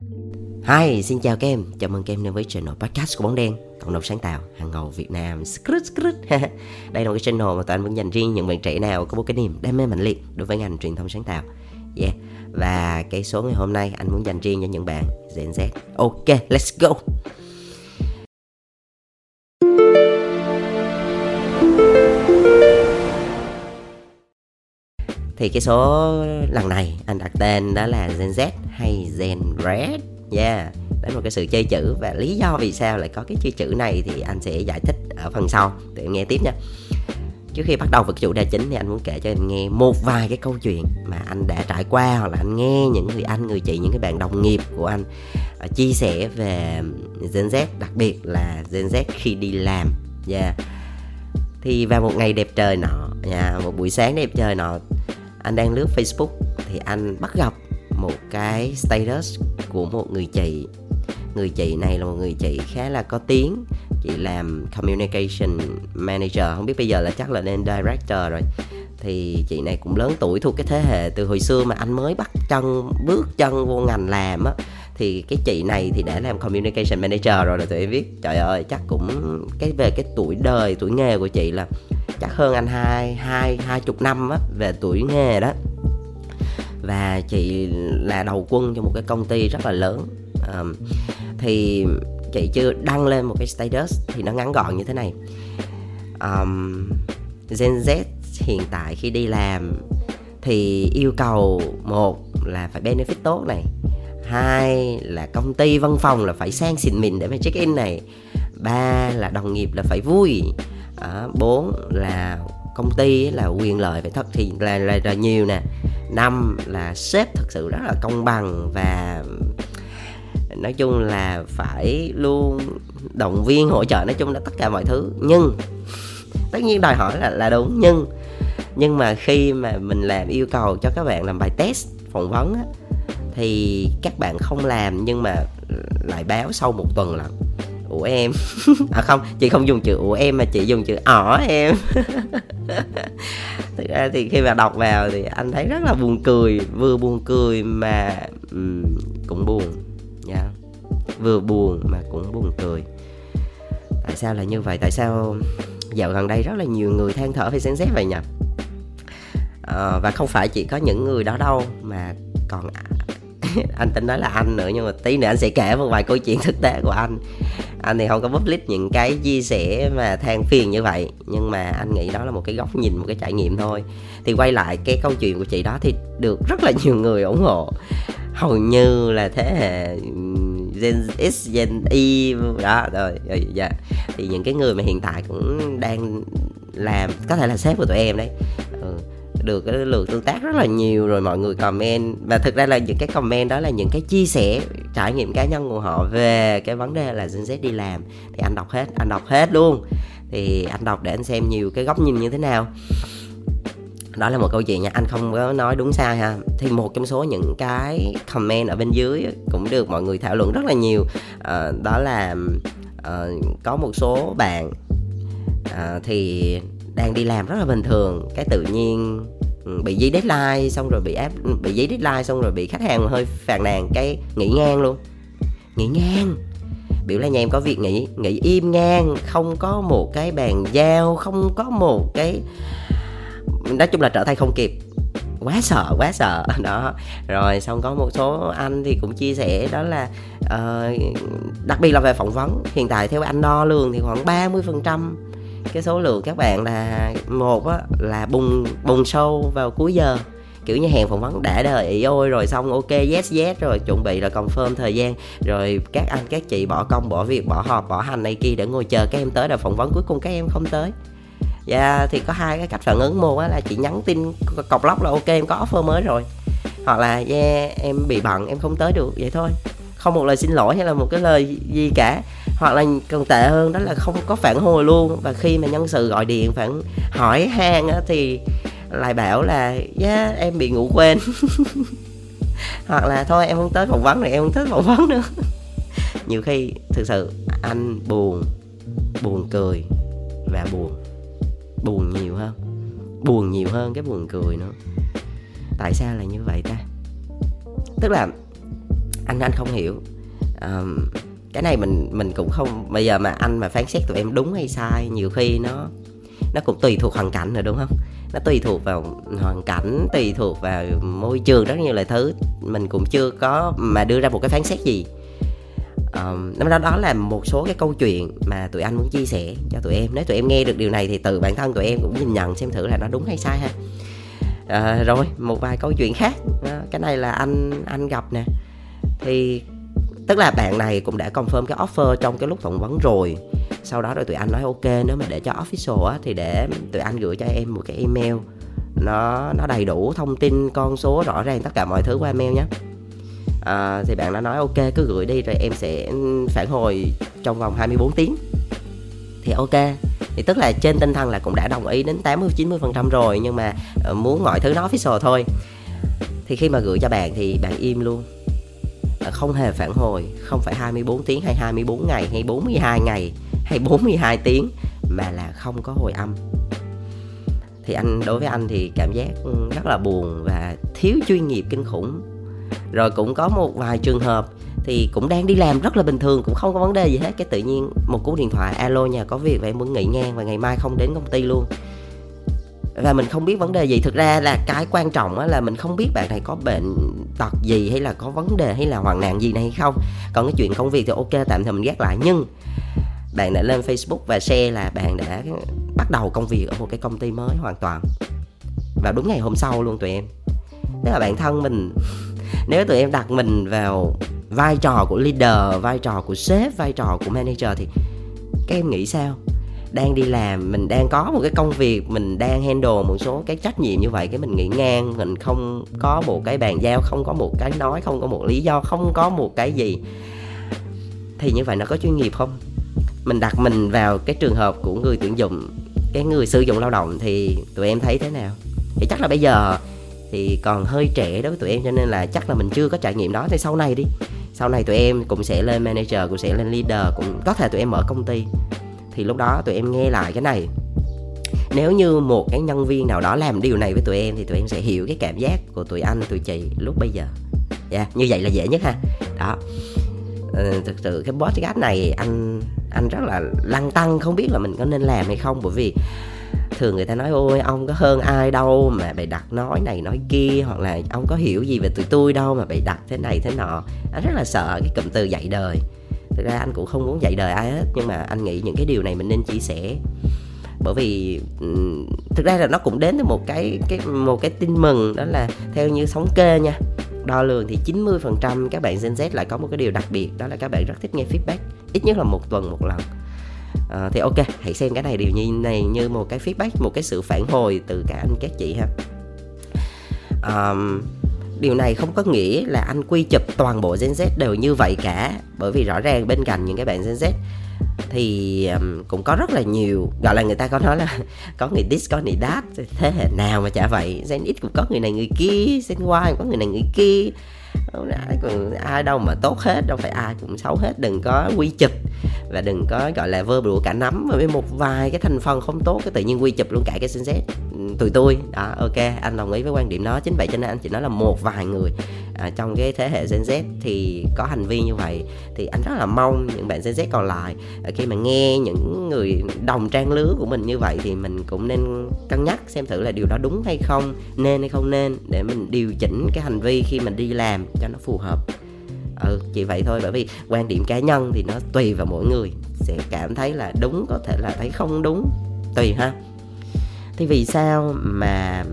Hi, xin chào các em. Chào mừng các em đến với channel podcast của Bóng Đen, cộng đồng sáng tạo hàng ngầu Việt Nam. Skrut, skrut. Đây là một cái channel mà tụi anh vẫn dành riêng những bạn trẻ nào có một cái niềm đam mê mạnh liệt đối với ngành truyền thông sáng tạo. Yeah. Và cái số ngày hôm nay anh muốn dành riêng cho những bạn Gen Z. Ok, let's go. Thì cái số lần này anh đặt tên đó là Gen Z hay Gen Red Yeah, đấy một cái sự chơi chữ và lý do vì sao lại có cái chơi chữ này thì anh sẽ giải thích ở phần sau để em nghe tiếp nha. Trước khi bắt đầu vào chủ đề chính thì anh muốn kể cho em nghe một vài cái câu chuyện mà anh đã trải qua hoặc là anh nghe những người anh, người chị, những cái bạn đồng nghiệp của anh uh, chia sẻ về Gen Z, đặc biệt là Gen Z khi đi làm. Yeah. Thì vào một ngày đẹp trời nọ, yeah, một buổi sáng đẹp trời nọ, anh đang lướt Facebook thì anh bắt gặp một cái status của một người chị. Người chị này là một người chị khá là có tiếng, chị làm communication manager. Không biết bây giờ là chắc là lên director rồi. Thì chị này cũng lớn tuổi thuộc cái thế hệ từ hồi xưa mà anh mới bắt chân, bước chân vô ngành làm á. Thì cái chị này thì đã làm communication manager rồi là tụi em biết. Trời ơi, chắc cũng cái về cái tuổi đời, tuổi nghề của chị là chắc hơn anh hai hai hai chục năm á về tuổi nghề đó. Và chị là đầu quân cho một cái công ty rất là lớn. À, thì chị chưa đăng lên một cái status thì nó ngắn gọn như thế này. Um, Gen Z hiện tại khi đi làm thì yêu cầu một là phải benefit tốt này hai là công ty văn phòng là phải sang xịn mịn để mà check in này ba là đồng nghiệp là phải vui. Ờ, bốn là công ty là quyền lợi phải thật thì là là, là nhiều nè. Năm là sếp thực sự rất là công bằng và nói chung là phải luôn động viên hỗ trợ nói chung là tất cả mọi thứ. Nhưng tất nhiên đòi hỏi là là đúng nhưng nhưng mà khi mà mình làm yêu cầu cho các bạn làm bài test phỏng vấn á, thì các bạn không làm nhưng mà lại báo sau một tuần là ủa em. À không chị không dùng chữ ủa em mà chị dùng chữ ỏ em. Thực ra thì khi mà đọc vào thì anh thấy rất là buồn cười vừa buồn cười mà um, cũng buồn nha yeah. vừa buồn mà cũng buồn cười. Tại sao là như vậy? Tại sao dạo gần đây rất là nhiều người than thở về Gen Z vậy nhỉ? À, và không phải chỉ có những người đó đâu mà còn anh tính nói là anh nữa nhưng mà tí nữa anh sẽ kể một vài câu chuyện thực tế của anh. Anh thì không có public những cái chia sẻ mà than phiền như vậy nhưng mà anh nghĩ đó là một cái góc nhìn một cái trải nghiệm thôi. Thì quay lại cái câu chuyện của chị đó thì được rất là nhiều người ủng hộ. Hầu như là thế hệ ừ, Gen X, Gen Y đó rồi, dạ. thì những cái người mà hiện tại cũng đang làm có thể là sếp của tụi em đấy được cái lượt tương tác rất là nhiều rồi mọi người comment. Và thực ra là những cái comment đó là những cái chia sẻ trải nghiệm cá nhân của họ về cái vấn đề là Gen Z đi làm. Thì anh đọc hết anh đọc hết luôn. Thì anh đọc để anh xem nhiều cái góc nhìn như thế nào. Đó là một câu chuyện nha anh không có nói đúng sai ha. Thì một trong số những cái comment ở bên dưới cũng được mọi người thảo luận rất là nhiều. À, đó là à, có một số bạn à, thì đang đi làm rất là bình thường. Cái tự nhiên Ừ, bị giấy deadline xong rồi bị áp ừ, bị giấy deadline xong rồi bị khách hàng hơi phàn nàn cái nghỉ ngang luôn. Nghỉ ngang? Biểu là nhà em có việc nghỉ nghỉ im ngang không có một cái bàn giao không có một cái nói chung là trở tay không kịp. Quá sợ quá sợ. Đó. Rồi xong có một số anh thì cũng chia sẻ đó là uh, đặc biệt là về phỏng vấn. Hiện tại theo anh đo lường thì khoảng 30 phần trăm cái số lượng các bạn là một á, là bùng bùng sâu vào cuối giờ. Kiểu như hẹn phỏng vấn đã đợi ý ôi rồi xong ok yes yes rồi chuẩn bị là confirm thời gian. Rồi các anh các chị bỏ công bỏ việc bỏ họp bỏ hành này kia để ngồi chờ các em tới là phỏng vấn cuối cùng các em không tới. Dạ yeah, thì có hai cái cách phản ứng. Một là chị nhắn tin cọc lóc là ok em có offer mới rồi. Hoặc là yeah em bị bận em không tới được vậy thôi. Không một lời xin lỗi hay là một cái lời gì cả hoặc là còn tệ hơn đó là không có phản hồi luôn. Và khi mà nhân sự gọi điện phản hỏi han á, thì lại bảo là yeah, em bị ngủ quên. Hoặc là thôi em không tới phỏng vấn này em không tới phỏng vấn nữa. Nhiều khi thực sự anh buồn buồn cười và buồn buồn nhiều hơn buồn nhiều hơn cái buồn cười nữa. Tại sao là như vậy ta? Tức là anh anh không hiểu. Um, cái này mình mình cũng không bây giờ mà anh mà phán xét tụi em đúng hay sai nhiều khi nó nó cũng tùy thuộc hoàn cảnh rồi đúng không? Nó tùy thuộc vào hoàn cảnh tùy thuộc vào môi trường rất nhiều loại thứ. Mình cũng chưa có mà đưa ra một cái phán xét gì. Um, đó đó là một số cái câu chuyện mà tụi anh muốn chia sẻ cho tụi em. Nếu tụi em nghe được điều này thì từ bản thân tụi em cũng nhìn nhận xem thử là nó đúng hay sai ha. À, rồi một vài câu chuyện khác. À, cái này là anh anh gặp nè. Thì tức là bạn này cũng đã confirm cái offer trong cái lúc phỏng vấn rồi. Sau đó rồi tụi anh nói ok nếu mà để cho official á thì để tụi anh gửi cho em một cái email. Nó nó đầy đủ thông tin con số rõ ràng tất cả mọi thứ qua email nhé. À, thì bạn đã nói ok cứ gửi đi rồi em sẽ phản hồi trong vòng 24 tiếng. Thì ok. Thì tức là trên tinh thần là cũng đã đồng ý đến 80 90 phần trăm rồi nhưng mà ờ, muốn mọi thứ nó official thôi. Thì khi mà gửi cho bạn thì bạn im luôn không hề phản hồi, không phải 24 tiếng hay 24 ngày hay 42 ngày hay 42 tiếng mà là không có hồi âm. Thì anh, đối với anh thì cảm giác ừ, rất là buồn và thiếu chuyên nghiệp kinh khủng. Rồi cũng có một vài trường hợp thì cũng đang đi làm rất là bình thường, cũng không có vấn đề gì hết, cái tự nhiên một cú điện thoại, alo nhà có việc và em muốn nghỉ ngang và ngày mai không đến công ty luôn và mình không biết vấn đề gì. Thực ra là cái quan trọng là mình không biết bạn này có bệnh tật gì hay là có vấn đề hay là hoạn nạn gì này hay không. Còn cái chuyện công việc thì ok, tạm thời mình gác lại. Nhưng bạn đã lên facebook và share là bạn đã bắt đầu công việc ở một cái công ty mới hoàn toàn và đúng ngày hôm sau luôn tụi em. Tức là bạn thân mình, nếu tụi em đặt mình vào vai trò của leader, vai trò của sếp, vai trò của manager thì các em nghĩ sao? Đang đi làm, mình đang có một cái công việc, mình đang handle một số cái trách nhiệm như vậy, cái mình nghĩ ngang, mình không có một cái bàn giao, không có một cái nói, không có một lý do, không có một cái gì. Thì như vậy nó có chuyên nghiệp không? Mình đặt mình vào cái trường hợp của người tuyển dụng, cái người sử dụng lao động thì tụi em thấy thế nào? Thì chắc là bây giờ thì còn hơi trẻ đối với tụi em, cho nên là chắc là mình chưa có trải nghiệm đó. Thì sau này đi, sau này tụi em cũng sẽ lên manager, cũng sẽ lên leader, cũng có thể tụi em mở công ty thì lúc đó tụi em nghe lại cái này. Nếu như một cái nhân viên nào đó làm điều này với tụi em thì tụi em sẽ hiểu cái cảm giác của tụi anh tụi chị lúc bây giờ. Dạ yeah, như vậy là dễ nhất ha. Đó. Ừ, thực sự cái podcast này anh anh rất là lăng tăng không biết là mình có nên làm hay không bởi vì thường người ta nói ôi ông có hơn ai đâu mà bày đặt nói này nói kia hoặc là ông có hiểu gì về tụi tôi đâu mà bày đặt thế này thế nọ. Anh rất là sợ cái cụm từ dạy đời thực ra anh cũng không muốn dạy đời ai hết nhưng mà anh nghĩ những cái điều này mình nên chia sẻ. Bởi vì thực ra là nó cũng đến từ một cái cái một cái tin mừng đó là theo như thống kê nha đo lường thì 90% các bạn Gen Z lại có một cái điều đặc biệt đó là các bạn rất thích nghe feedback ít nhất là một tuần một lần. À, thì ok hãy xem cái này điều như này như một cái feedback một cái sự phản hồi từ cả anh các chị ha. Um, điều này không có nghĩa là anh quy chụp toàn bộ Gen Z đều như vậy cả. Bởi vì rõ ràng bên cạnh những cái bạn Gen Z thì um, cũng có rất là nhiều gọi là người ta có nói là có người dis có người đáp thế hệ nào mà chả vậy. Gen X cũng có người này người kia Gen Y cũng có người này người kia. Còn ai đâu mà tốt hết đâu phải ai cũng xấu hết. Đừng có quy chụp và đừng có gọi là vơ bụa cả nắm. Với một vài cái thành phần không tốt cái tự nhiên quy chụp luôn cả cái Gen Z tụi tôi. Đó ok anh đồng ý với quan điểm đó. Chính vậy cho nên anh chỉ nói là một vài người à, trong cái thế hệ Gen Z thì có hành vi như vậy. Thì anh rất là mong những bạn Gen Z còn lại à, khi mà nghe những người đồng trang lứa của mình như vậy thì mình cũng nên cân nhắc xem thử là điều đó đúng hay không nên hay không nên để mình điều chỉnh cái hành vi khi mình đi làm cho nó phù hợp. Ừ chỉ vậy thôi bởi vì quan điểm cá nhân thì nó tùy vào mỗi người. Sẽ cảm thấy là đúng có thể là thấy không đúng tùy ha thì vì sao mà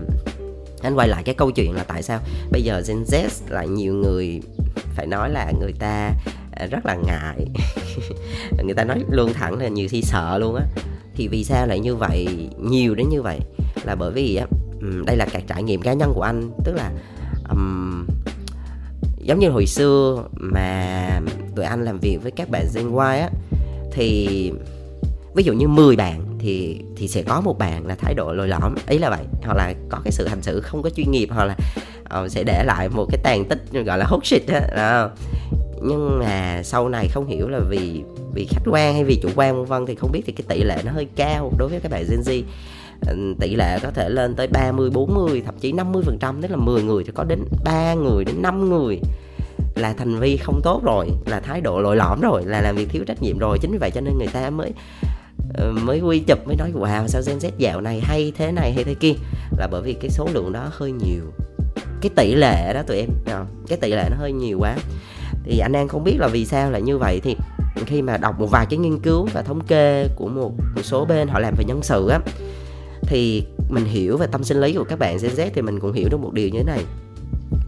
anh quay lại cái câu chuyện là tại sao bây giờ Gen Z lại nhiều người phải nói là người ta à, rất là ngại. Người ta nói luôn thẳng là nhiều khi sợ luôn á. Thì vì sao lại như vậy? Nhiều đến như vậy. Là bởi vì á đây là cái trải nghiệm cá nhân của anh. Tức là um, giống như hồi xưa mà tụi anh làm việc với các bạn Gen Y á thì ví dụ như 10 bạn thì thì sẽ có một bạn là thái độ lồi lõm. Ý là vậy. Hoặc là có cái sự hành xử không có chuyên nghiệp hoặc là uh, sẽ để lại một cái tàn tích gọi là hốt shit đó. Nhưng mà sau này không hiểu là vì vì khách quan hay vì chủ quan vân vân thì không biết thì cái tỷ lệ nó hơi cao đối với các bạn Gen Z. Ừ, tỷ lệ có thể lên tới 30, 40, thậm chí 50 phần trăm tức là 10 người thì có đến 3 người đến 5 người là thành vi không tốt rồi là thái độ lội lõm rồi là làm việc thiếu trách nhiệm rồi. Chính vì vậy cho nên người ta mới Ờ, mới quy chụp mới nói wow sao Gen Z dạo này hay thế này hay thế kia? Là bởi vì cái số lượng đó hơi nhiều. Cái tỷ lệ đó tụi em ờ, cái tỷ lệ nó hơi nhiều quá. Thì anh An không biết là vì sao lại như vậy thì khi mà đọc một vài cái nghiên cứu và thống kê của một, một số bên họ làm về nhân sự á thì mình hiểu về tâm sinh lý của các bạn Gen Z thì mình cũng hiểu được một điều như thế này.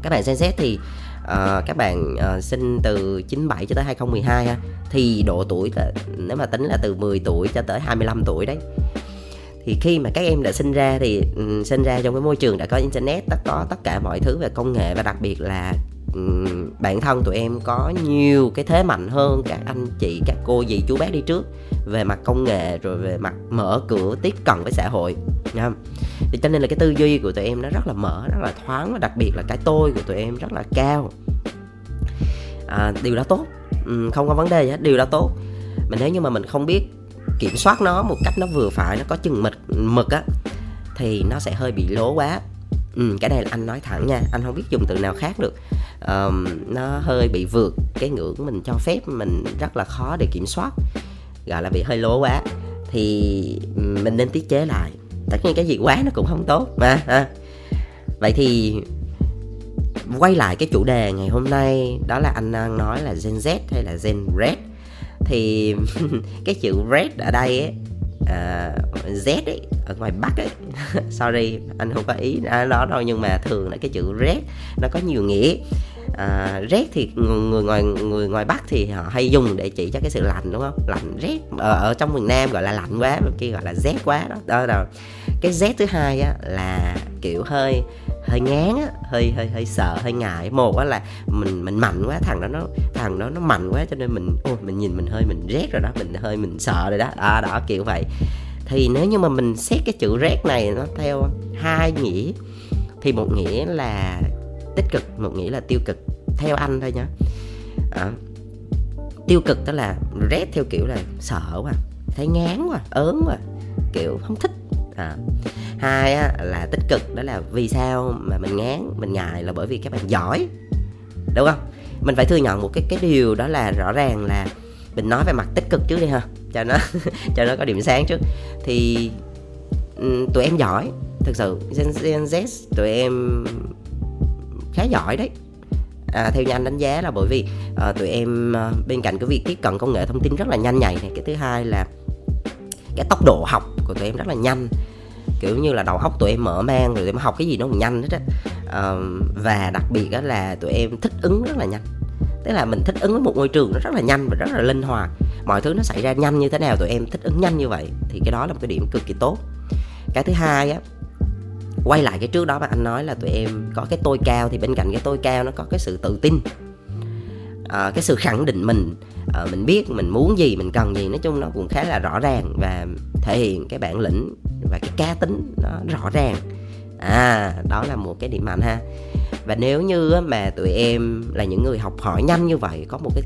Các bạn Gen Z thì Ờ, các bạn ờ, uh, sinh từ 97 cho tới 2012 ha. Thì độ tuổi là nếu mà tính là từ 10 tuổi cho tới 25 tuổi đấy. Thì khi mà các em đã sinh ra thì um, sinh ra trong cái môi trường đã có internet đã có tất cả mọi thứ về công nghệ và đặc biệt là Ừ, um, bản thân tụi em có nhiều cái thế mạnh hơn các anh chị các cô dì chú bác đi trước về mặt công nghệ rồi về mặt mở cửa tiếp cận với xã hội nha. Thì cho nên là cái tư duy của tụi em nó rất là mở rất là thoáng và đặc biệt là cái tôi của tụi em rất là cao. À, điều đó tốt. Ừ, không có vấn đề gì hết điều đó tốt. Mà nếu như mà mình không biết kiểm soát nó một cách nó vừa phải nó có chừng mực mực á thì nó sẽ hơi bị lố quá ừ, cái này là anh nói thẳng nha anh không biết dùng từ nào khác được. Um, nó hơi bị vượt cái ngưỡng mình cho phép mình rất là khó để kiểm soát gọi là bị hơi lố quá. Thì mình nên tiết chế lại. Tất nhiên cái gì quá nó cũng không tốt mà ha. vậy thì quay lại cái chủ đề ngày hôm nay đó là anh đang nói là Gen Z hay là Gen Red. Thì cái chữ red ở đây ấy, uh, Z ấy ở ngoài Bắc ấy. Sorry anh không có ý đó đâu nhưng mà thường là cái chữ red nó có nhiều nghĩa. Ờ, à, rét thì người ngoài người ngoài bắc thì họ hay dùng để chỉ cho cái sự lạnh đúng không? Lạnh rét ở, ờ, ở trong miền nam gọi là lạnh quá bên kia gọi là rét quá đó. Đó là cái rét thứ hai á là kiểu hơi hơi ngán á hơi hơi hơi sợ hơi ngại. Một á là mình mình mạnh quá thằng đó nó thằng đó nó mạnh quá cho nên mình ôi mình nhìn mình hơi mình rét rồi đó mình hơi mình sợ rồi đó. À, đó kiểu vậy. Thì nếu như mà mình xét cái chữ rét này nó theo hai nghĩa thì một nghĩa là tích cực một nghĩa là tiêu cực theo anh thôi nhá. À, tiêu cực đó là rét theo kiểu là sợ quá thấy ngán quá ớn quá kiểu không thích. À hai á, là tích cực đó là vì sao mà mình ngán mình ngại là bởi vì các bạn giỏi đúng không? Mình phải thừa nhận một cái cái điều đó là rõ ràng là mình nói về mặt tích cực trước đi ha cho nó cho nó có điểm sáng trước. Thì tụi em giỏi thực sự Gen, Gen Z tụi em khá giỏi đấy. À, theo như anh đánh giá là bởi vì à, tụi em à, bên cạnh cái việc tiếp cận công nghệ thông tin rất là nhanh nhạy này cái thứ hai là cái tốc độ học của tụi em rất là nhanh kiểu như là đầu óc tụi em mở mang rồi tụi em học cái gì nó cũng nhanh hết á. Um, và đặc biệt đó là tụi em thích ứng rất là nhanh. Tức là mình thích ứng với một môi trường nó rất là nhanh và rất là linh hoạt. Mọi thứ nó xảy ra nhanh như thế nào tụi em thích ứng nhanh như vậy thì cái đó là một cái điểm cực kỳ tốt. Cái thứ hai á quay lại cái trước đó mà anh nói là tụi em có cái tôi cao thì bên cạnh cái tôi cao nó có cái sự tự tin. À, cái sự khẳng định mình. À, mình biết mình muốn gì mình cần gì nói chung nó cũng khá là rõ ràng và thể hiện cái bản lĩnh và cái cá tính nó rõ ràng. À đó là một cái điểm mạnh ha. Và nếu như mà tụi em là những người học hỏi nhanh như vậy, có một cái,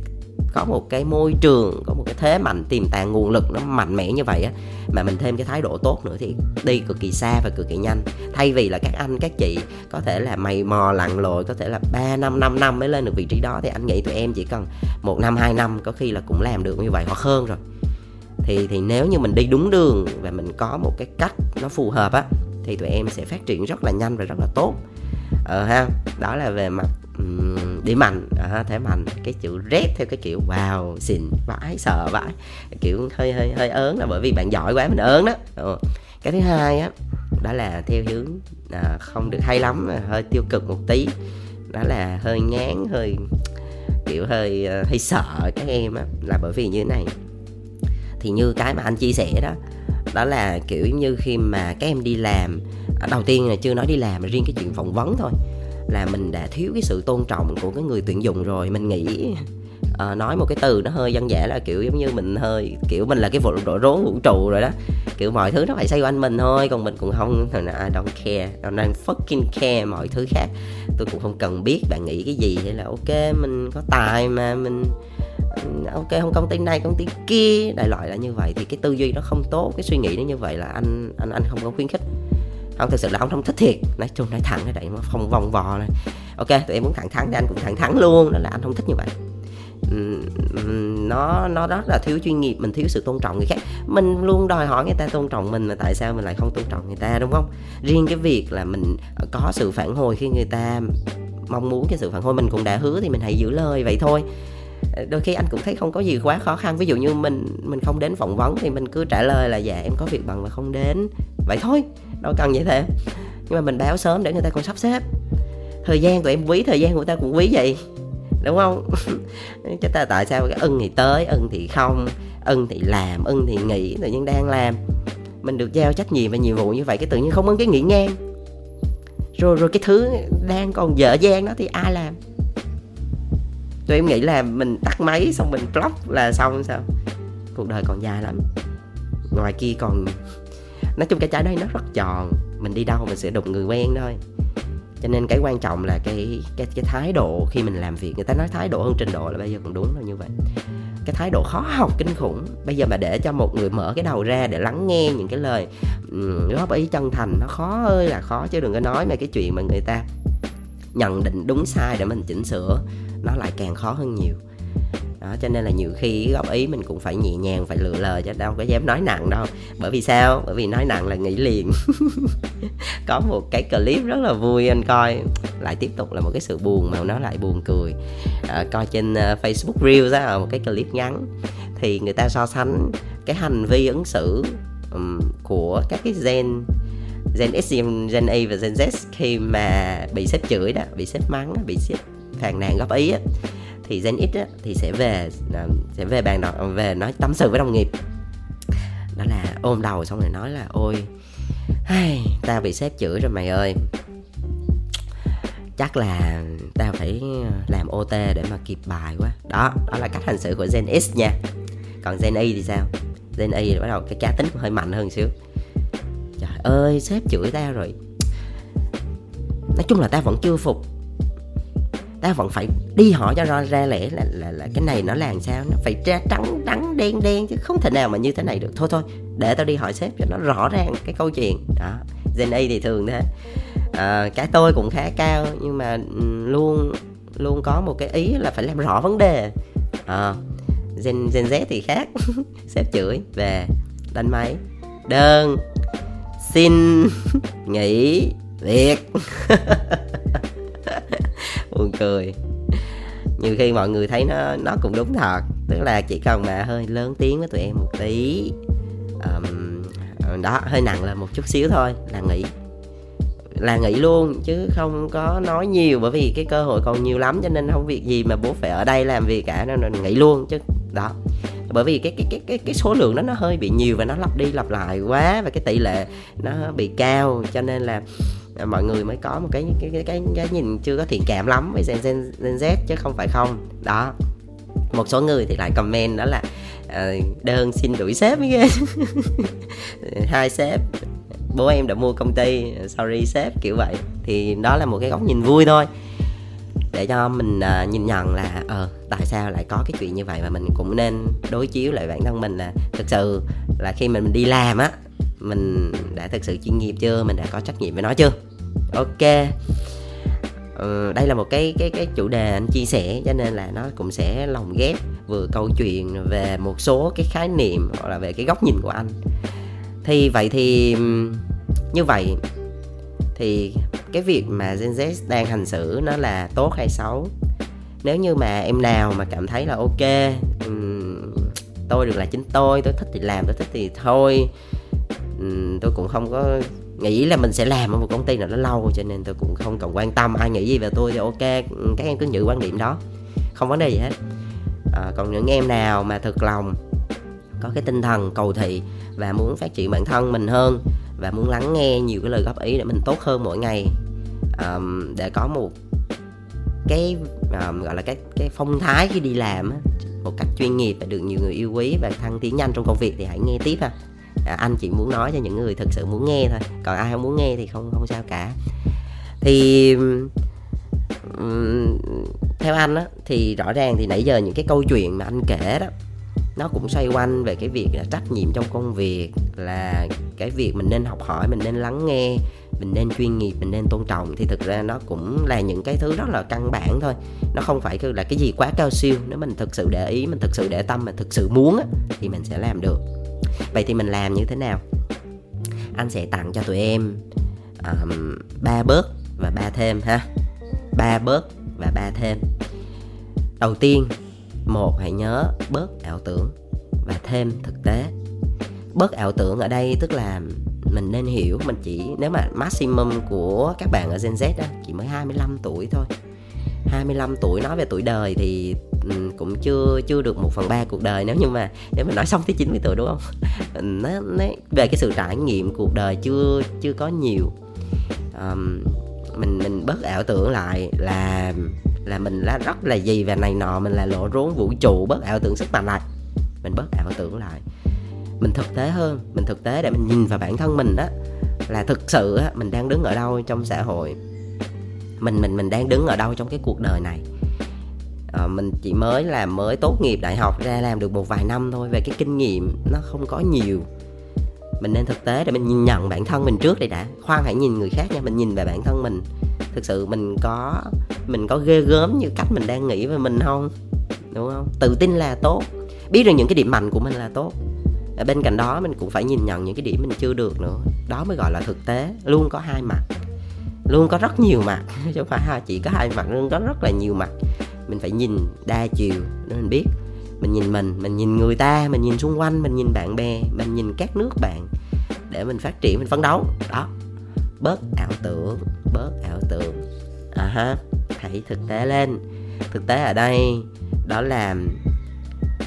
có một cái môi trường, có một cái thế mạnh tiềm tàng, nguồn lực nó mạnh mẽ như vậy á, mà mình thêm cái thái độ tốt nữa thì đi cực kỳ xa và cực kỳ nhanh. Thay vì là các anh, các chị có thể là mày mò, lặn lội, có thể là 3 năm 5 năm mới lên được vị trí đó, thì anh nghĩ tụi em chỉ cần một năm, hai năm có khi là cũng làm được như vậy hoặc hơn rồi thì thì nếu như mình đi đúng đường và mình có một cái cách nó phù hợp á thì tụi em sẽ phát triển rất là nhanh và rất là tốt. Ờ ha đó là về mặt um, điểm mạnh. À, thế mạnh cái chữ rét theo cái kiểu wow xịn vãi sợ vãi. Kiểu hơi hơi hơi ớn là bởi vì bạn giỏi quá mình ớn đó. Ừ. cái thứ hai á đó là theo hướng à, không được hay lắm hơi tiêu cực một tí. Đó là hơi ngán hơi kiểu hơi uh, hơi sợ các em á là bởi vì như thế này thì như cái mà anh chia sẻ đó đó là kiểu như khi mà các em đi làm à, đầu tiên là chưa nói đi làm mà riêng cái chuyện phỏng vấn thôi là mình đã thiếu cái sự tôn trọng của cái người tuyển dụng rồi. Mình nghĩ uh, nói một cái từ nó hơi dân dã là kiểu giống như mình hơi kiểu mình là cái vụ đội rốn vũ trụ rồi đó. Kiểu mọi thứ nó phải xoay quanh mình thôi còn mình cũng không I don't care I don't fucking care mọi thứ khác. Tôi cũng không cần biết bạn nghĩ cái gì hay là ok mình có tài mà mình ok không công ty này, công ty kia, đại loại là như vậy. Thì cái tư duy nó không tốt, cái suy nghĩ nó như vậy là anh anh anh không có khuyến khích. Không, thực sự là ông không thích thiệt. Nói chung nói thẳng cái đấy mà không vòng vò này. Ok, tụi em muốn thẳng thắn thì anh cũng thẳng thắn luôn đó là anh không thích như vậy. Nó nó rất là thiếu chuyên nghiệp, mình thiếu sự tôn trọng người khác. Mình luôn đòi hỏi người ta tôn trọng mình mà tại sao mình lại không tôn trọng người ta, đúng không? Riêng cái việc là mình có sự phản hồi khi người ta mong muốn cái sự phản hồi, mình cũng đã hứa thì mình hãy giữ lời vậy thôi. Ờ, đôi khi anh cũng thấy không có gì quá khó khăn. Ví dụ như mình mình không đến phỏng vấn thì mình cứ trả lời là dạ em có việc bận mà không đến. Vậy thôi, đâu cần vậy thế nhưng mà mình báo sớm để người ta còn sắp xếp. Thời gian tụi em quý, thời gian của ta cũng quý vậy, đúng không? Chứ ta tại sao cái ưng thì tới, ưng thì không, ưng thì làm, ưng thì nghỉ, tự nhiên đang làm. Mình được giao trách nhiệm và nhiệm vụ như vậy, cái tự nhiên không có cái nghỉ ngang. Rồi rồi cái thứ đang còn dở dang đó thì ai làm? Tụi em nghĩ là mình tắt máy xong mình block là xong, sao? Cuộc đời còn dài lắm. Ngoài kia còn, nói chung cái trái đây nó rất tròn. Mình đi đâu mình sẽ đụng người quen thôi. Cho nên cái quan trọng là cái cái cái thái độ khi mình làm việc. Người ta nói thái độ hơn trình độ là bây giờ còn đúng rồi, như vậy. Cái thái độ khó học, kinh khủng. Bây giờ mà để cho một người mở cái đầu ra để lắng nghe những cái lời góp ý chân thành, nó khó ơi là khó. Chứ đừng có nói về cái chuyện mà người ta nhận định đúng sai để mình chỉnh sửa nó lại càng khó hơn nhiều. Đó cho nên là nhiều khi góp ý mình cũng phải nhẹ nhàng phải lựa lời chứ đâu có dám nói nặng đâu. Bởi vì sao? Bởi vì nói nặng là nghĩ liền. Có một cái clip rất là vui anh coi. Lại tiếp tục là một cái sự buồn mà nó lại buồn cười. À, coi trên uh, facebook reels á một cái clip ngắn. Thì người ta so sánh cái hành vi ứng xử um, của các cái gen Gen X, Gen A và Gen Z khi mà bị sếp chửi đó, bị sếp mắng, bị sếp phàn nàn góp ý á, thì Gen X á, thì sẽ về à, sẽ về bàn đọc về nói tâm sự với đồng nghiệp. Đó là ôm đầu xong rồi nói là ôi ai, tao bị sếp chửi rồi mày ơi. Chắc là tao phải làm OT để mà kịp bài quá. Đó đó là cách hành xử của Gen X nha. Còn Gen Y thì sao? Gen Y bắt đầu cái cá tính hơi mạnh hơn xíu. Trời ơi sếp chửi tao rồi. Nói chung là tao vẫn chưa phục ta vẫn phải đi hỏi cho ra, ra lẽ là, là là cái này nó làm sao? Nó phải ra trắng trắng đen đen chứ không thể nào mà như thế này được. Thôi thôi để tao đi hỏi sếp cho nó rõ ràng cái câu chuyện. Đó Gen A thì thường thế à, ờ, cái tôi cũng khá cao nhưng mà luôn luôn có một cái ý là phải làm rõ vấn đề. À, Gen Gen Z thì khác. Sếp chửi về đánh máy. Đơn xin nghỉ việc. buồn cười. Nhiều khi mọi người thấy nó nó cũng đúng thật. Tức là chỉ cần mà hơi lớn tiếng với tụi em một tí. Um, đó hơi nặng là một chút xíu thôi là nghỉ. Là nghỉ luôn chứ không có nói nhiều bởi vì cái cơ hội còn nhiều lắm cho nên không việc gì mà bố phải ở đây làm việc cả nên nghỉ luôn chứ. Đó. Bởi vì cái cái cái cái cái số lượng đó nó hơi bị nhiều và nó lặp đi lặp lại quá và cái tỷ lệ nó bị cao cho nên là Ờ, mọi người mới có một cái cái cái cái, cái nhìn chưa có thiện cảm lắm với Gen, Gen, Gen Z chứ không phải không. Đó. Một số người thì lại comment đó là uh, đơn xin đuổi sếp mới ghê hai sếp bố em đã mua công ty sorry sếp kiểu vậy. Thì đó là một cái góc nhìn vui thôi. Để cho mình uh, nhìn nhận là ờ uh, tại sao lại có cái chuyện như vậy và mình cũng nên đối chiếu lại bản thân mình là thực sự là khi mình, mình đi làm á mình đã thực sự chuyên nghiệp chưa? Mình đã có trách nhiệm với nó chưa? Ok. Ừ, đây là một cái cái cái chủ đề anh chia sẻ cho nên là nó cũng sẽ lồng ghép vừa câu chuyện về một số cái khái niệm hoặc là về cái góc nhìn của anh. Thì vậy thì như vậy thì cái việc mà Gen Z đang hành xử nó là tốt hay xấu? Nếu như mà em nào mà cảm thấy là ok um, tôi được là chính tôi tôi thích thì làm tôi thích thì thôi. Um, tôi cũng không có nghĩ là mình sẽ làm ở một công ty nào đó lâu cho nên tôi cũng không cần quan tâm. Ai nghĩ gì về tôi thì ok các em cứ giữ quan điểm đó. Không vấn đề gì hết. À, còn những em nào mà thực lòng có cái tinh thần cầu thị và muốn phát triển bản thân mình hơn và muốn lắng nghe nhiều cái lời góp ý để mình tốt hơn mỗi ngày um, để có một cái um, gọi là cái cái phong thái khi đi làm một cách chuyên nghiệp và được nhiều người yêu quý và thăng tiến nhanh trong công việc thì hãy nghe tiếp ha à, anh chỉ muốn nói cho những người thực sự muốn nghe thôi. Còn ai không muốn nghe thì không không sao cả. Thì um, theo anh á thì rõ ràng thì nãy giờ những cái câu chuyện mà anh kể đó nó cũng xoay quanh về cái việc là trách nhiệm trong công việc là cái việc mình nên học hỏi mình nên lắng nghe mình nên chuyên nghiệp mình nên tôn trọng. Thì thực ra nó cũng là những cái thứ rất là căn bản thôi. Nó không phải là cái gì quá cao siêu. Nếu mình thực sự để ý mình thực sự để tâm mình thực sự muốn á, thì mình sẽ làm được vậy thì mình làm như thế nào? Anh sẽ tặng cho tụi em ba um, bớt và ba thêm ha. Ba bớt và ba thêm. Đầu tiên một hãy nhớ bớt ảo tưởng và thêm thực tế. Bớt ảo tưởng ở đây tức là mình nên hiểu mình chỉ nếu mà maximum của các bạn ở Gen Z đó chỉ mới 25 tuổi thôi. 25 tuổi nói về tuổi đời thì Ừ, cũng chưa chưa được một phần ba cuộc đời nếu như mà nếu mà nói xong tới 90 tuổi đúng không? Nó, nó về cái sự trải nghiệm cuộc đời chưa chưa có nhiều. Um, mình mình bớt ảo tưởng lại là là mình là rất là gì và này nọ mình là lỗ rốn vũ trụ bớt ảo tưởng sức mạnh lại. Mình bớt ảo tưởng lại. Mình thực tế hơn mình thực tế để mình nhìn vào bản thân mình đó là thực sự á, mình đang đứng ở đâu trong xã hội. Mình mình mình đang đứng ở đâu trong cái cuộc đời này? À, mình chỉ mới là mới tốt nghiệp đại học ra làm được một vài năm thôi về cái kinh nghiệm nó không có nhiều. Mình nên thực tế để mình nhìn nhận bản thân mình trước đây đã. Khoan hãy nhìn người khác nha mình nhìn về bản thân mình. Thực sự mình có mình có ghê gớm như cách mình đang nghĩ về mình không? Đúng không? Tự tin là tốt. Biết được những cái điểm mạnh của mình là tốt. Ở bên cạnh đó mình cũng phải nhìn nhận những cái điểm mình chưa được nữa. Đó mới gọi là thực tế. Luôn có hai mặt. Luôn có rất nhiều mặt. Chứ không phải chỉ có hai mặt luôn có rất là nhiều mặt mình phải nhìn đa chiều để mình biết. Mình nhìn mình mình nhìn người ta, mình nhìn xung quanh, mình nhìn bạn bè, mình nhìn các nước bạn để mình phát triển, mình phấn đấu. Đó. Bớt ảo tưởng, bớt ảo tưởng. À ha hãy thực tế lên. Thực tế ở đây, đó là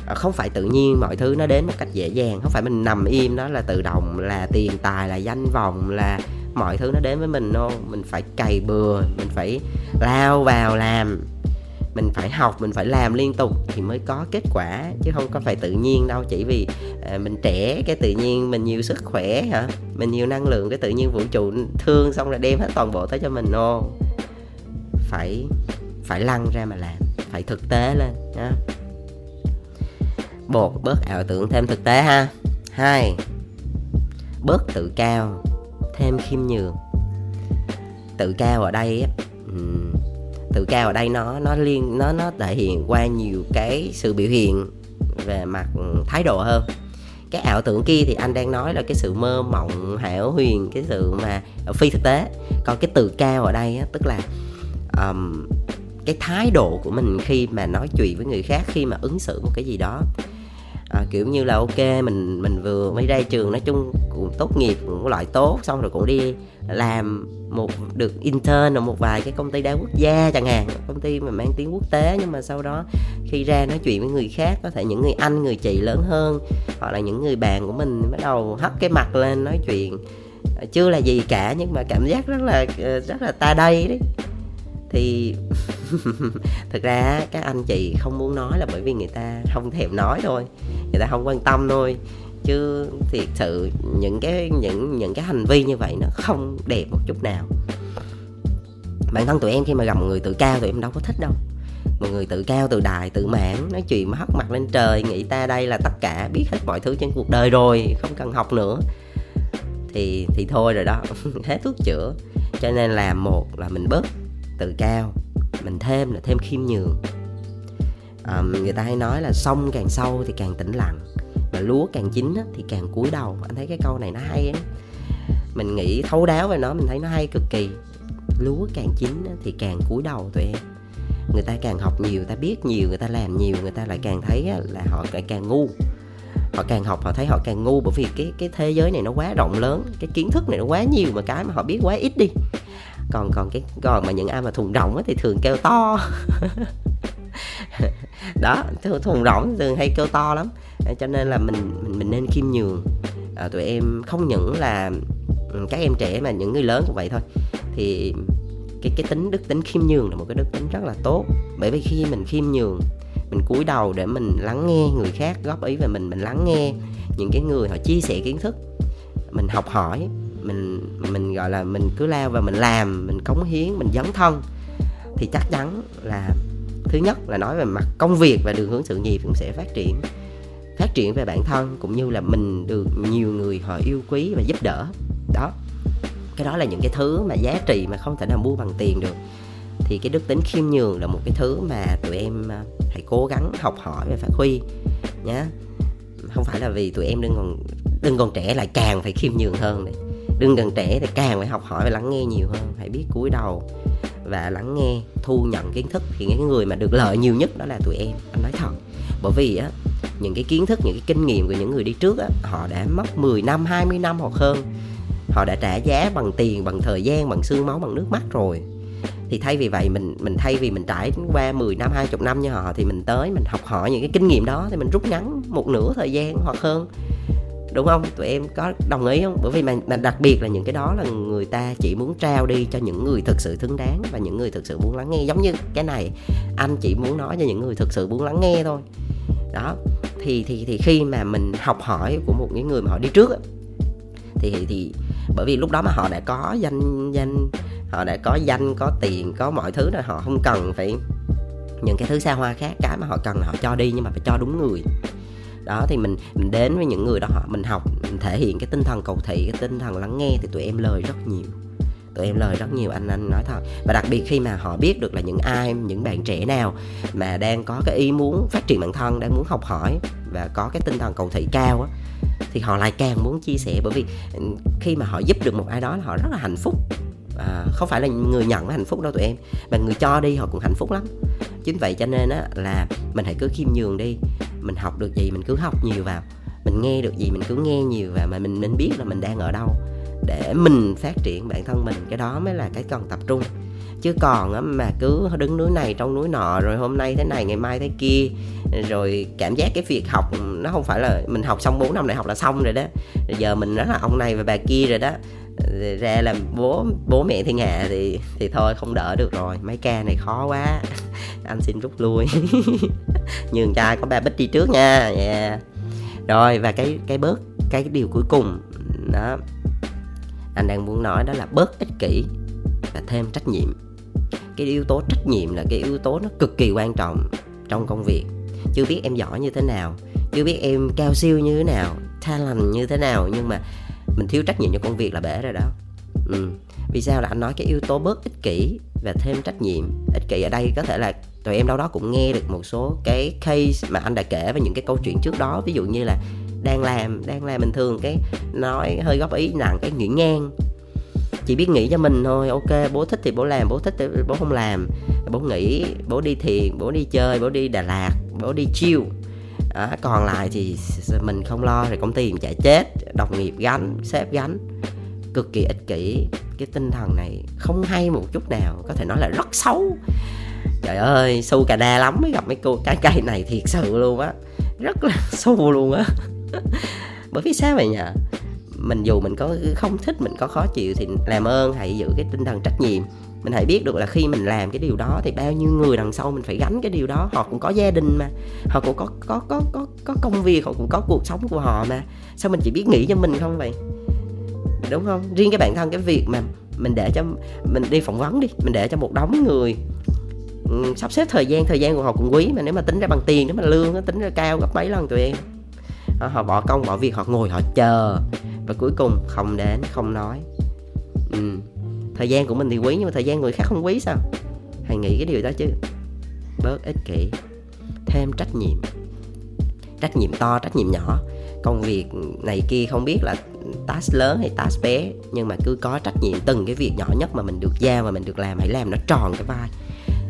à, không phải tự nhiên mọi thứ nó đến một cách dễ dàng. Không phải mình nằm im, đó là tự động, là tiền tài, là danh vọng, là mọi thứ nó đến với mình đâu mình phải cày bừa, mình phải lao vào làm mình phải học mình phải làm liên tục thì mới có kết quả chứ không có phải tự nhiên đâu. Chỉ vì à, mình trẻ cái tự nhiên mình nhiều sức khỏe hả? Mình nhiều năng lượng cái tự nhiên vũ trụ thương xong rồi đem hết toàn bộ tới cho mình ô phải phải lăn ra mà làm phải thực tế lên nhá. Bột bớt ảo tưởng thêm thực tế ha. Hai bớt tự cao thêm khiêm nhường. Tự cao ở đây tự cao ở đây nó nó liên nó nó thể hiện qua nhiều cái sự biểu hiện về mặt thái độ hơn. Cái ảo tưởng kia thì anh đang nói là cái sự mơ mộng hảo huyền cái sự mà phi thực tế. Còn cái từ cao ở đây á, tức là um, cái thái độ của mình khi mà nói chuyện với người khác khi mà ứng xử một cái gì đó. À, kiểu như là ok mình mình vừa mới ra trường nói chung cũng tốt nghiệp cũng loại tốt xong rồi cũng đi làm một, được intern ở một vài cái công ty đa quốc gia chẳng hạn, công ty mà mang tiếng quốc tế, nhưng mà sau đó khi ra nói chuyện với người khác, có thể những người anh, người chị lớn hơn, hoặc là những người bạn của mình bắt đầu hất cái mặt lên nói chuyện. Ờ, chưa là gì cả, nhưng mà cảm giác rất là ờ, rất là ta đây đấy. Thì thực ra các anh chị không muốn nói là bởi vì người ta không thèm nói thôi, người ta không quan tâm thôi chứ thiệt sự những cái những những cái hành vi như vậy nó không đẹp một chút nào. Bản thân tụi em khi mà gặp một người tự cao tụi em đâu có thích đâu. Một người tự cao tự đại tự mãn nói chuyện mà hất mặt lên trời nghĩ ta đây là tất cả biết hết mọi thứ trên cuộc đời rồi không cần học nữa. Thì thì thôi rồi đó hết thuốc chữa. Cho nên là một là mình bớt tự cao mình thêm là thêm khiêm nhường. À, người ta hay nói là sông càng sâu thì càng tĩnh lặng mà lúa càng chín á, thì càng cúi đầu. Anh thấy cái câu này nó hay á. Mình nghĩ thấu đáo về nó mình thấy nó hay cực kỳ. Lúa càng chín á, thì càng cúi đầu tụi em. Người ta càng học nhiều người ta biết nhiều người ta làm nhiều người ta lại càng thấy á, là họ càng, càng ngu. Họ càng học họ thấy họ càng ngu bởi vì cái cái thế giới này nó quá rộng lớn cái kiến thức này nó quá nhiều mà cái mà họ biết quá ít đi. Còn còn cái còn mà những ai mà thùng rộng thì thường kêu to. đó thùng rỗng thường hay kêu to lắm. À, cho nên là mình mình, mình nên khiêm nhường. À, tụi em không những là ừ, các em trẻ mà những người lớn cũng vậy thôi. Thì cái cái tính đức tính khiêm nhường là một cái đức tính rất là tốt. Bởi vì khi mình khiêm nhường mình cúi đầu để mình lắng nghe người khác góp ý về mình mình lắng nghe những cái người họ chia sẻ kiến thức mình học hỏi mình mình gọi là mình cứ lao và mình làm mình cống hiến mình dấn thân thì chắc chắn là thứ nhất là nói về mặt công việc và đường hướng sự nghiệp cũng sẽ phát triển phát triển về bản thân cũng như là mình được nhiều người họ yêu quý và giúp đỡ. Đó. Cái đó là những cái thứ mà giá trị mà không thể nào mua bằng tiền được. Thì cái đức tính khiêm nhường là một cái thứ mà tụi em phải hãy cố gắng học hỏi và phát huy nhé không phải là vì tụi em đừng còn đừng còn trẻ lại càng phải khiêm nhường hơn đừng còn trẻ thì càng phải học hỏi và lắng nghe nhiều hơn hãy biết cúi đầu và lắng nghe, thu nhận kiến thức thì cái người mà được lợi nhiều nhất đó là tụi em. Anh nói thật, bởi vì á, những cái kiến thức, những cái kinh nghiệm của những người đi trước á, họ đã mất 10 năm 20 năm hoặc hơn. Họ đã trả giá bằng tiền, bằng thời gian, bằng xương máu, bằng nước mắt rồi. Thì thay vì vậy, mình mình thay vì mình trải qua 10 năm 20 năm như họ, thì mình tới mình học hỏi những cái kinh nghiệm đó, thì mình rút ngắn một nửa thời gian hoặc hơn đúng không? Tụi em có đồng ý không? Bởi vì mà, mà đặc biệt là những cái đó là người ta chỉ muốn trao đi cho những người thực sự xứng đáng và những người thực sự muốn lắng nghe. Giống như cái này anh chỉ muốn nói cho những người thực sự muốn lắng nghe thôi. Đó thì thì thì khi mà mình học hỏi của một những người mà họ đi trước thì thì bởi vì lúc đó mà họ đã có danh danh họ đã có danh có tiền có mọi thứ rồi họ không cần phải những cái thứ xa hoa khác cái mà họ cần là họ cho đi nhưng mà phải cho đúng người đó thì mình mình đến với những người đó họ mình học mình thể hiện cái tinh thần cầu thị cái tinh thần lắng nghe thì tụi em lời rất nhiều. Tụi em lời rất nhiều anh anh nói thật. Và đặc biệt khi mà họ biết được là những ai những bạn trẻ nào mà đang có cái ý muốn phát triển bản thân đang muốn học hỏi và có cái tinh thần cầu thị cao á thì họ lại càng muốn chia sẻ. Bởi vì ừ, khi mà họ giúp được một ai đó là họ rất là hạnh phúc. À, không phải là người nhận hạnh phúc đâu tụi em. Mà người cho đi họ cũng hạnh phúc lắm. Chính vậy cho nên á là mình hãy cứ khiêm nhường đi mình học được gì, mình cứ học nhiều vào mình nghe được gì, mình cứ nghe nhiều và mà mình mình biết là mình đang ở đâu để mình phát triển bản thân mình. Cái đó mới là cái cần tập trung. Chứ còn á, mà cứ đứng núi này trong núi nọ, rồi hôm nay thế này, ngày mai thế kia, rồi cảm giác cái việc học nó không phải là mình học xong 4 năm đại học là xong rồi đó. Giờ mình rất là ông này và bà kia rồi đó ra làm bố bố mẹ thiên hạ thì thì thôi, không đỡ được rồi. Mấy ca này khó quá. Anh xin rút lui. Nhường trai có ba bích đi trước nha. Yeah. rồi, và cái cái bớt, cái điều cuối cùng, đó, anh đang muốn nói đó là bớt ích kỷ và thêm trách nhiệm. Cái yếu tố trách nhiệm là cái yếu tố nó cực kỳ quan trọng trong công việc. Chưa biết em giỏi như thế nào, chưa biết em cao siêu như thế nào, talent như thế nào, nhưng mà mình thiếu trách nhiệm cho công việc là bể rồi đó. Ừ. vì sao là anh nói cái yếu tố bớt ích kỷ và thêm trách nhiệm? Ích kỷ ở đây có thể là tụi em đâu đó cũng nghe được một số cái case mà anh đã kể về những cái câu chuyện trước đó. Ví dụ như là đang làm đang làm bình thường, cái nói hơi góp ý nặng, cái nghĩ ngang. Chỉ biết nghĩ cho mình thôi, ok, bố thích thì bố làm, bố thích thì bố không làm. Bố nghĩ bố đi thiền, bố đi chơi, bố đi đà lạt, bố đi chill à, còn lại thì mình không lo thì công ty mình chạy chết. Đồng nghiệp gánh sếp gánh cực kỳ ích kỷ. Cái tinh thần này không hay một chút nào có thể nói là rất xấu. Trời ơi su cà đa lắm mới gặp mấy cô cái cây này thiệt sự luôn á. Rất là su luôn á. Bởi vì sao vậy nhỉ? Mình dù mình có không thích mình có khó chịu thì làm ơn hãy giữ cái tinh thần trách nhiệm mình hãy biết được là khi mình làm cái điều đó thì bao nhiêu người đằng sau mình phải gánh cái điều đó. Họ cũng có gia đình mà. Họ cũng có có có có có công việc, họ cũng có cuộc sống của họ mà. Sao mình chỉ biết nghĩ cho mình không vậy? Đúng không? Riêng cái bản thân, cái việc mà mình để cho, mình đi phỏng vấn đi, mình để cho một đống người ừ, sắp xếp thời gian thời gian của họ cũng quý mà nếu mà tính ra bằng tiền, nếu mà lương nó tính ra cao gấp mấy lần tụi em. Họ bỏ công, bỏ việc, họ ngồi họ chờ và cuối cùng không đến, không nói. Ừ thời gian của mình thì quý nhưng mà thời gian người khác không quý sao? Hãy nghĩ cái điều đó chứ. Bớt ích kỷ. Thêm trách nhiệm. Trách nhiệm to trách nhiệm nhỏ. Công việc này kia không biết là task lớn hay task bé nhưng mà cứ có trách nhiệm từng cái việc nhỏ nhất mà mình được giao và mình được làm hãy làm nó tròn cái vai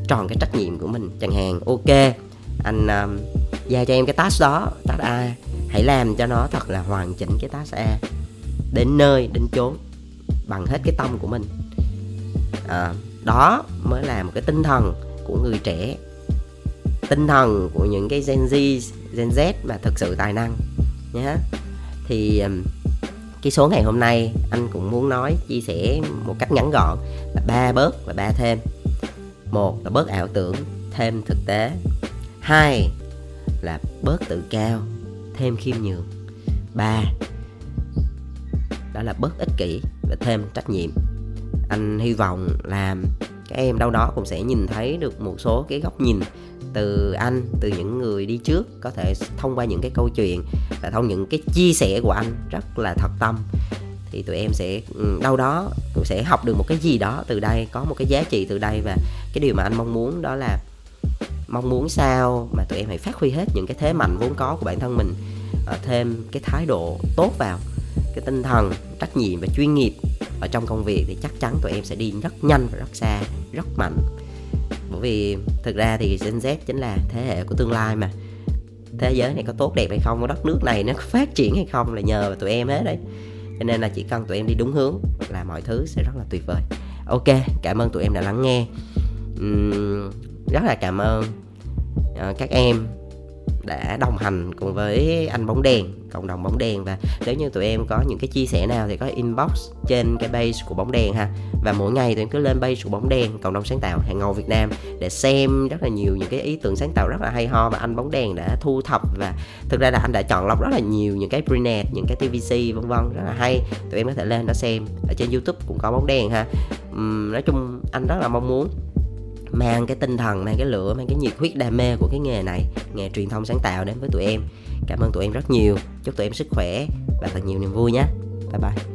tròn cái trách nhiệm của mình. Chẳng hạn ok anh um, giao cho em cái task đó task A hãy làm cho nó thật là hoàn chỉnh cái task A. Đến nơi đến chốn. Bằng hết cái tâm của mình à, đó mới là một cái tinh thần của người trẻ. Tinh thần của những cái Gen Z Gen Z mà thực sự tài năng nhé thì cái số ngày hôm nay anh cũng muốn nói chia sẻ một cách ngắn gọn là ba bớt và ba thêm. Một là bớt ảo tưởng thêm thực tế. Hai là bớt tự cao thêm khiêm nhường. Ba đó là bớt ích kỷ và thêm trách nhiệm anh hy vọng là các em đâu đó cũng sẽ nhìn thấy được một số cái góc nhìn từ anh, từ những người đi trước, có thể thông qua những cái câu chuyện và thông những cái chia sẻ của anh rất là thật tâm. Thì tụi em sẽ ừ, đâu đó cũng sẽ học được một cái gì đó từ đây, có một cái giá trị từ đây và cái điều mà anh mong muốn đó là mong muốn sao mà tụi em hãy phát huy hết những cái thế mạnh vốn có của bản thân mình ờ, thêm cái thái độ tốt vào, cái tinh thần, trách nhiệm và chuyên nghiệp ở trong công việc thì chắc chắn tụi em sẽ đi rất nhanh và rất xa rất mạnh. Bởi vì thực ra thì Gen Z chính là thế hệ của tương lai mà. Thế giới này có tốt đẹp hay không có đất nước này nó có phát triển hay không là nhờ vào tụi em hết đấy. Cho nên là chỉ cần tụi em đi đúng hướng là mọi thứ sẽ rất là tuyệt vời. Ok cảm ơn tụi em đã lắng nghe. Uhm, rất là cảm ơn uh, các em đã đồng hành cùng với anh bóng đèn cộng đồng bóng đèn. Và nếu như tụi em có những cái chia sẻ nào thì có inbox trên cái base của bóng đèn ha. Và mỗi ngày tụi em cứ lên base của bóng đèn cộng đồng sáng tạo hàng ngầu Việt Nam để xem rất là nhiều những cái ý tưởng sáng tạo rất là hay ho mà anh bóng đèn đã thu thập. Và thực ra là anh đã chọn lọc rất là nhiều những cái prenet những cái tvc vân vân rất là hay. Tụi em có thể lên đó xem. Ở trên youtube cũng có bóng đèn ha. Uhm, nói chung anh rất là mong muốn mang cái tinh thần, mang cái lửa, mang cái nhiệt huyết đam mê của cái nghề này, nghề truyền thông sáng tạo đến với tụi em. Cảm ơn tụi em rất nhiều. Chúc tụi em sức khỏe và thật nhiều niềm vui nhé. Bye bye.